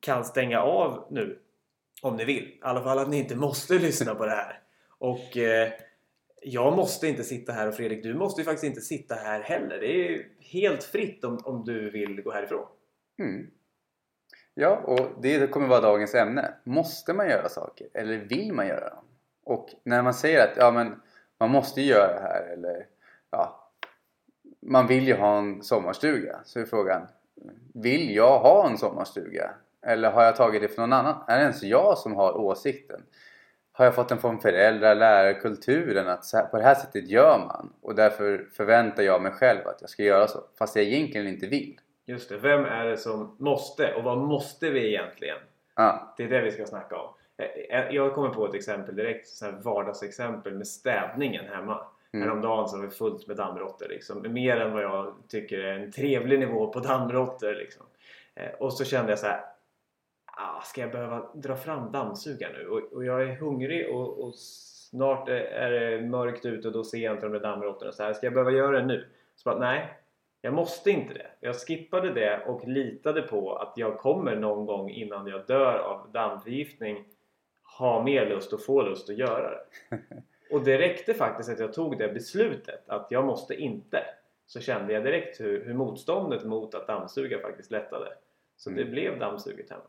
kan stänga av nu om ni vill. I alla fall att ni inte måste lyssna på det här. Och eh, jag måste inte sitta här och Fredrik, du måste ju faktiskt inte sitta här heller. Det är helt fritt om, om du vill gå härifrån. Mm. Ja, och det kommer vara dagens ämne. Måste man göra saker eller vill man göra dem? Och när man säger att ja, men man måste göra det här eller ja, man vill ju ha en sommarstuga så är frågan Vill jag ha en sommarstuga? Eller har jag tagit det från någon annan? Är det ens jag som har åsikten? Har jag fått den från föräldrar, lärare, kulturen att här, på det här sättet gör man och därför förväntar jag mig själv att jag ska göra så fast jag egentligen inte vill? Just det, vem är det som måste? Och vad måste vi egentligen? Ja. Det är det vi ska snacka om. Eh, Jag kommer på ett exempel direkt, så här vardagsexempel med städningen hemma. Mm. Häromdagen så var det fullt med dammråttor. Liksom. Mer än vad jag tycker är en trevlig nivå på dammråttor. Liksom. Eh, Och så kände jag så här. Ah, ska jag behöva dra fram dammsugaren nu? Och, och jag är hungrig och, och snart är- det mörkt ute och då ser jag inte de där dammråttorna. Så här, ska jag behöva göra det nu? Så bara, nej, jag måste inte det. Jag skippade det och litade på att jag kommer någon gång innan jag dör av dammförgiftning ha mer lust och få lust att göra det. Och det räckte faktiskt att jag tog det beslutet att jag måste inte. Så kände jag direkt hur, hur motståndet mot att dammsuga faktiskt lättade. Så det Mm. blev dammsuget hemma.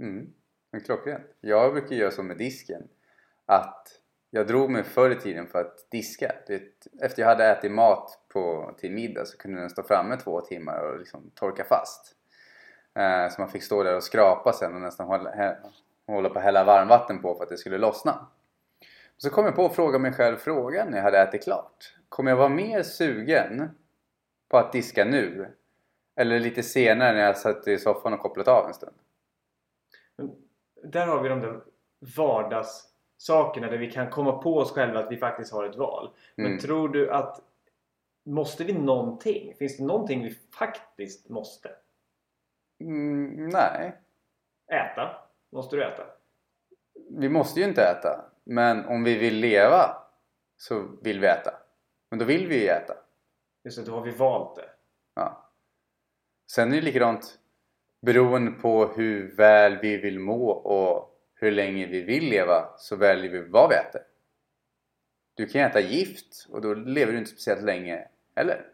Mm. Men klockrent. Jag brukar göra så med disken. Att jag drog mig förr i tiden för att diska. Efter jag hade ätit mat på, till middag så kunde den stå framme två timmar och liksom torka fast. Eh, så man fick stå där och skrapa sen och nästan hålla, hålla på att hälla varmvatten på för att det skulle lossna. Så kom jag på att fråga mig själv frågan när jag hade ätit klart. Kommer jag vara mer sugen på att diska nu? Eller lite senare när jag satt i soffan och kopplat av en stund? Där har vi de där vardagssakerna där vi kan komma på oss själva att vi faktiskt har ett val. Men Mm. tror du att Måste vi någonting? Finns det någonting vi faktiskt måste? Mm, nej, Äta? Måste du äta? vi måste ju inte äta. Men om vi vill leva så vill vi äta. Men då vill vi ju äta. Just det, då har vi valt det. Ja. Sen är det likadant beroende på hur väl vi vill må och hur länge vi vill leva så väljer vi vad vi äter. Du kan äta gift och då lever du inte speciellt länge heller.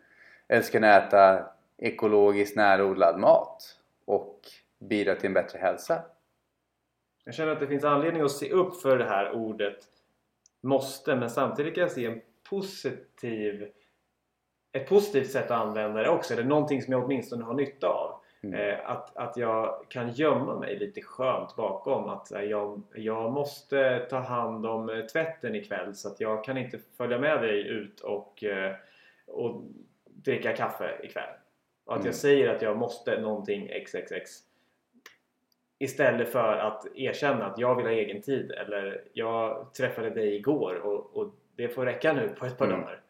Eller så kan du äta ekologiskt närodlad mat och bidra till en bättre hälsa. Jag känner att det finns anledning att se upp för det här ordet måste men samtidigt kan jag se en positiv ett positivt sätt att använda det också. Eller någonting som jag åtminstone har nytta av. Mm. Eh, att, att jag kan gömma mig lite skönt bakom att eh, jag, jag måste ta hand om eh, tvätten ikväll så att jag kan inte följa med dig ut och, och dricka kaffe ikväll. Och att Mm. jag säger att jag måste någonting xxx. Istället för att erkänna att jag vill ha egen tid eller jag träffade dig igår och, och det får räcka nu på ett par Mm. dagar.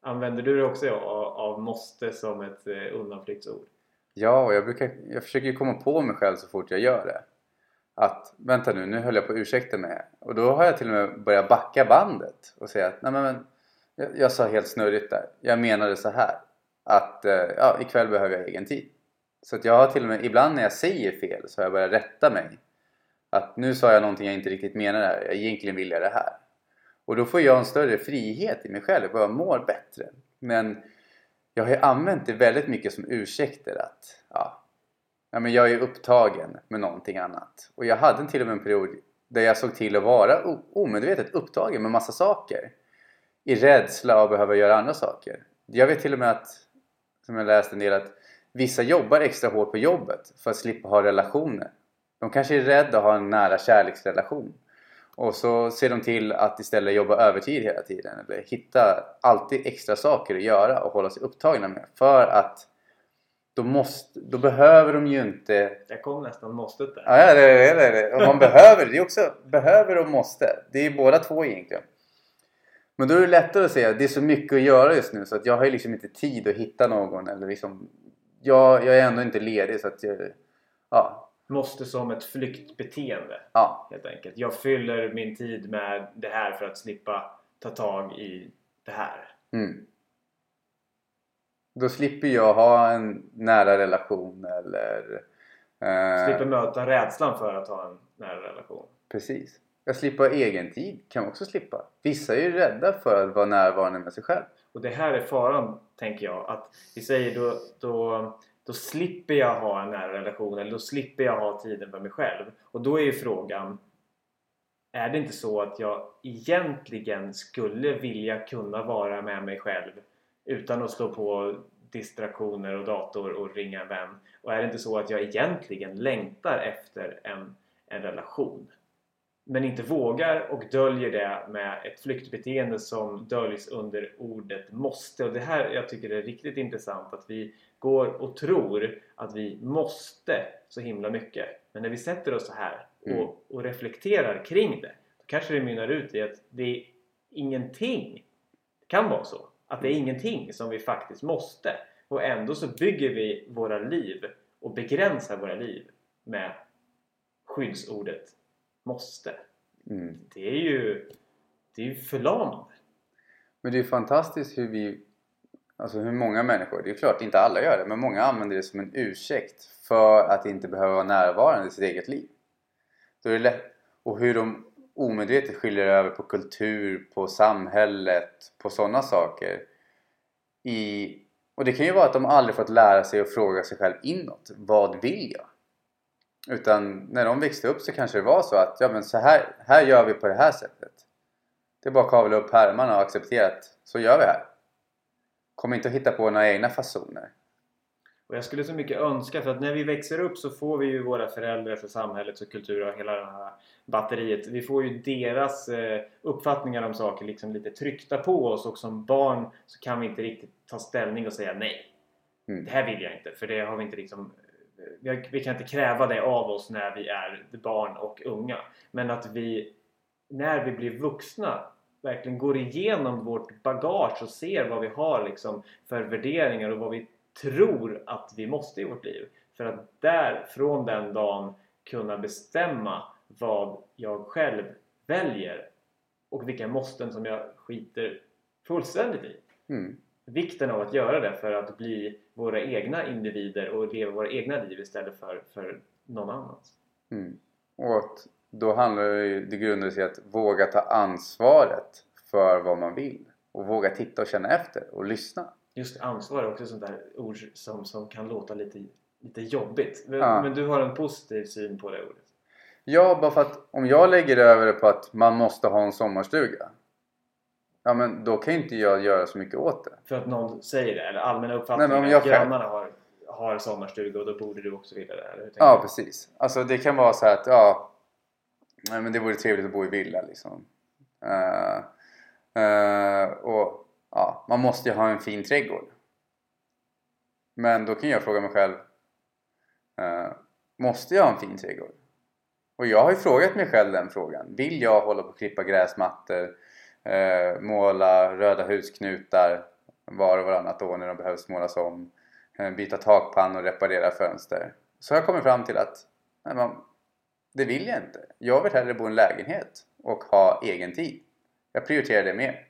Använder du det också av, av måste som ett undanflyktsord? Ja, och jag, brukar, jag försöker ju komma på mig själv så fort jag gör det. Att vänta nu, nu höll jag på att ursäkta mig. Och då har jag till och med börjat backa bandet och säga att nej men, men jag, jag sa helt snurrigt där. Jag menade så här. Att eh, ja, ikväll behöver jag egen tid. Så att jag har till och med, ibland när jag säger fel så har jag börjat rätta mig. Att nu sa jag någonting jag inte riktigt menade här. Jag egentligen vill jag det här. Och då får jag en större frihet i mig själv och jag mår bättre. Men jag har ju använt det väldigt mycket som ursäkter att ja, ja men jag är upptagen med någonting annat. Och jag hade till och med en period där jag såg till att vara omedvetet upptagen med massa saker. I rädsla av att behöva göra andra saker. Jag vet till och med att, som jag läste en del, att vissa jobbar extra hårt på jobbet för att slippa ha relationer. De kanske är rädda att ha en nära kärleksrelation. Och så ser de till att istället jobba övertid hela tiden. Eller hitta alltid extra saker att göra och hålla sig upptagna med. För att då, måste, då behöver de ju inte... Jag kom nästan måstet där. Ja, det är det. det. Och man behöver. Det är också behöver och måste. Det är båda två egentligen. Men då är det lättare att säga att det är så mycket att göra just nu så att jag har ju liksom inte tid att hitta någon. Eller liksom, jag, jag är ändå inte ledig så att jag... Ja, Måste som ett flyktbeteende ja, helt enkelt. Jag fyller min tid med det här för att slippa ta tag i det här. Mm. Då slipper jag ha en nära relation eller... Eh, Slipper möta rädslan för att ha en nära relation. Precis. Jag slipper egen tid. Kan man också slippa. Vissa är ju rädda för att vara närvarande med sig själv. Och det här är faran, tänker jag. Att vi säger då, då, då slipper jag ha en nära relation eller då slipper jag ha tiden för mig själv. Och då är ju frågan Är det inte så att jag egentligen skulle vilja kunna vara med mig själv utan att slå på distraktioner och dator och ringa en vän? Och är det inte så att jag egentligen längtar efter en, en relation? men inte vågar och döljer det med ett flyktbeteende som döljs under ordet måste. Och det här jag tycker är riktigt intressant att vi går och tror att vi måste så himla mycket. Men när vi sätter oss så här Mm. och, och reflekterar kring det då kanske det mynnar ut i att det är ingenting. Det kan vara så att det är ingenting som vi faktiskt måste. Och ändå så bygger vi våra liv och begränsar våra liv med skyddsordet måste. Mm. Det är ju det är förlamande. Men det är fantastiskt hur vi... Alltså hur många människor, det är klart inte alla gör det, men många använder det som en ursäkt för att inte behöva vara närvarande i sitt eget liv. Då är det lätt, och hur de omedvetet skiljer över på kultur, på samhället, på sådana saker. I, och det kan ju vara att de aldrig fått lära sig att fråga sig själv inåt. Vad vill jag? Utan när de växte upp så kanske det var så att ja men så här, här gör vi på det här sättet. Det är bara att kavla upp härmarna och acceptera att så gör vi här. Kom inte att hitta på några egna fasoner. Och jag skulle så mycket önska för att när vi växer upp så får vi ju våra föräldrars och samhällets och kultur och hela det här batteriet. Vi får ju deras eh, uppfattningar om saker liksom lite tryckta på oss och som barn så kan vi inte riktigt ta ställning och säga nej. Mm. Det här vill jag inte för det har vi inte liksom har, vi kan inte kräva det av oss när vi är barn och unga. Men att vi när vi blir vuxna verkligen går igenom vårt bagage och ser vad vi har liksom för värderingar och vad vi tror att vi måste i vårt liv. För att där, från den dagen, kunna bestämma vad jag själv väljer och vilka måsten som jag skiter fullständigt i. Mm. Vikten av att göra det för att bli våra egna individer och leva våra egna liv istället för, för någon annans. Mm. Och att då handlar det ju, det grundar sig att våga ta ansvaret för vad man vill. Och våga titta och känna efter och lyssna. Just ansvar är också ett sånt där ord som, som kan låta lite, lite jobbigt. Men, Ja. men du har en positiv syn på det ordet. Ja, bara för att om jag lägger över det på att man måste ha en sommarstuga. Ja, men då kan ju inte jag göra så mycket åt det. För att någon säger det, eller allmänna uppfattningen Nej, men om jag att själv- grannarna har, har sommarstuga och då borde du också vilja det. Eller Ja, precis. Alltså det kan vara så här att ja, nej, men det vore trevligt att bo i villa liksom. Uh, uh, och ja, man måste ju ha en fin trädgård. Men då kan jag fråga mig själv. uh, måste jag ha en fin trädgård? Och jag har ju frågat mig själv den frågan. Vill jag hålla på och klippa gräsmattor, måla röda husknutar var och varannat år när de behövs målas om, byta takpannor och reparera fönster? Så har jag kommit fram till att nej, man, det vill jag inte. Jag vill hellre bo i en lägenhet och ha egen tid. Jag prioriterar det mer.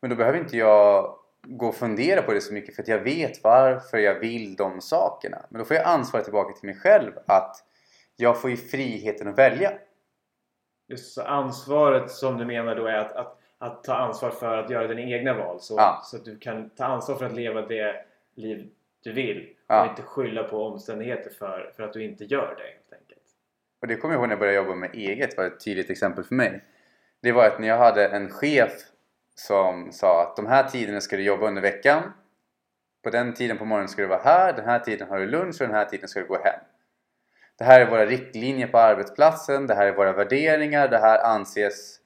Men då behöver inte jag gå och fundera på det så mycket för att jag vet varför jag vill de sakerna. Men då får jag ansvara tillbaka till mig själv att jag får ju friheten att välja. Just så ansvaret som du menar då är att, att, att ta ansvar för att göra dina egna val. Så, Ja. så att du kan ta ansvar för att leva det liv du vill. Ja. Och inte skylla på omständigheter för, för att du inte gör det. Och det kommer jag ihåg när jag började jobba med eget var ett tydligt exempel för mig. Det var att när jag hade en chef som sa att de här tiderna ska du jobba under veckan. På den tiden på morgonen ska du vara här, den här tiden har du lunch och den här tiden ska du gå hem. Det här är våra riktlinjer på arbetsplatsen, det här är våra värderingar, det här anses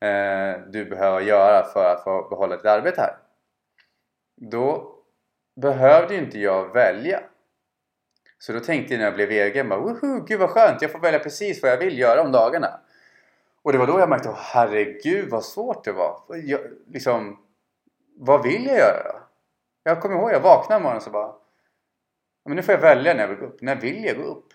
eh, du behöva göra för att få behålla ditt arbete här. Då behövde ju inte jag välja. Så då tänkte jag när jag blev egen bara woho, gud vad skönt, jag får välja precis vad jag vill göra om dagarna. Och det var då jag märkte, åh herregud vad svårt det var. Jag, liksom, vad vill jag göra då? Jag kommer ihåg, jag vaknade en morgon och så bara men nu får jag välja när jag vill gå upp. När vill jag gå upp?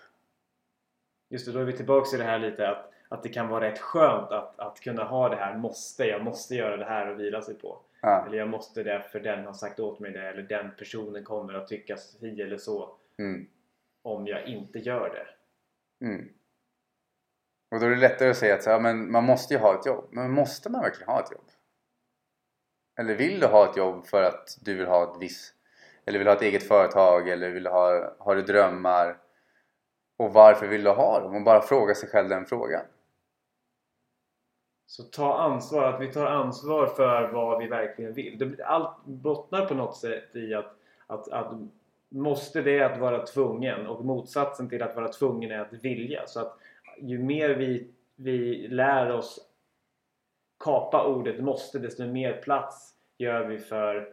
Just det, då är vi tillbaka till det här lite att, att det kan vara rätt skönt att, att kunna ha det här måste. Jag måste göra det här och vila sig på. Ja. Eller jag måste det för den har sagt åt mig det. Eller den personen kommer att tycka si eller så. Mm. Om jag inte gör det. Mm. Och då är det lättare att säga att så, här, men man måste ju ha ett jobb. Men måste man verkligen ha ett jobb? Eller vill du ha ett jobb för att du vill ha ett visst eller vill ha ett eget företag eller vill ha, har du drömmar? Och varför vill du ha dem? Och bara fråga sig själv den frågan. Så ta ansvar, att vi tar ansvar för vad vi verkligen vill. Det, allt bottnar på något sätt i att, att, att måste det att vara tvungen och motsatsen till att vara tvungen är att vilja. Så att ju mer vi, vi lär oss kapa ordet måste desto mer plats gör vi för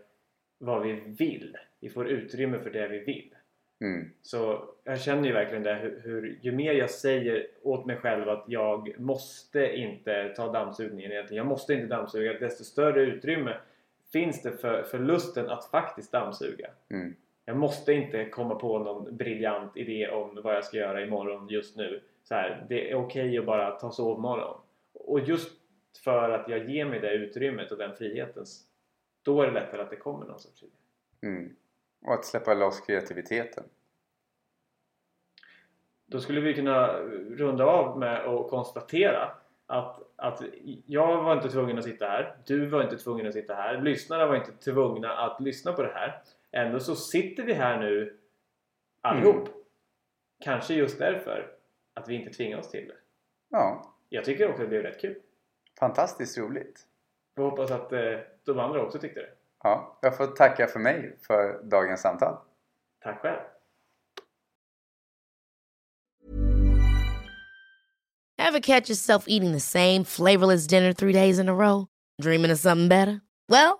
vad vi vill. Vi får utrymme för det vi vill. Mm. Så jag känner ju verkligen det hur, hur ju mer jag säger åt mig själv att jag måste inte ta dammsugningen egentligen. Jag måste inte dammsuga. Desto större utrymme finns det för, för lusten att faktiskt dammsuga. Mm. Jag måste inte komma på någon briljant idé om vad jag ska göra imorgon just nu. Så här, det är okej att bara ta sovmorgon. Och just för att jag ger mig det utrymmet och den friheten då är det lättare att det kommer någon sorts idé. Mm. Och att släppa loss kreativiteten. Då skulle vi kunna runda av med att konstatera att, att jag var inte tvungen att sitta här. Du var inte tvungen att sitta här. Lyssnarna var inte tvungna att lyssna på det här. Ändå så sitter vi här nu allihop. Kanske just därför att vi inte tvingar oss till det. Ja, Jag tycker också det blev rätt kul. fantastiskt roligt. Jag hoppas att eh, de andra också tyckte det. Ja, jag får tacka för mig för dagens samtal. Tack själv! Ever catch yourself eating the same flavorless dinner three days in a row? Dreaming of something better? Well,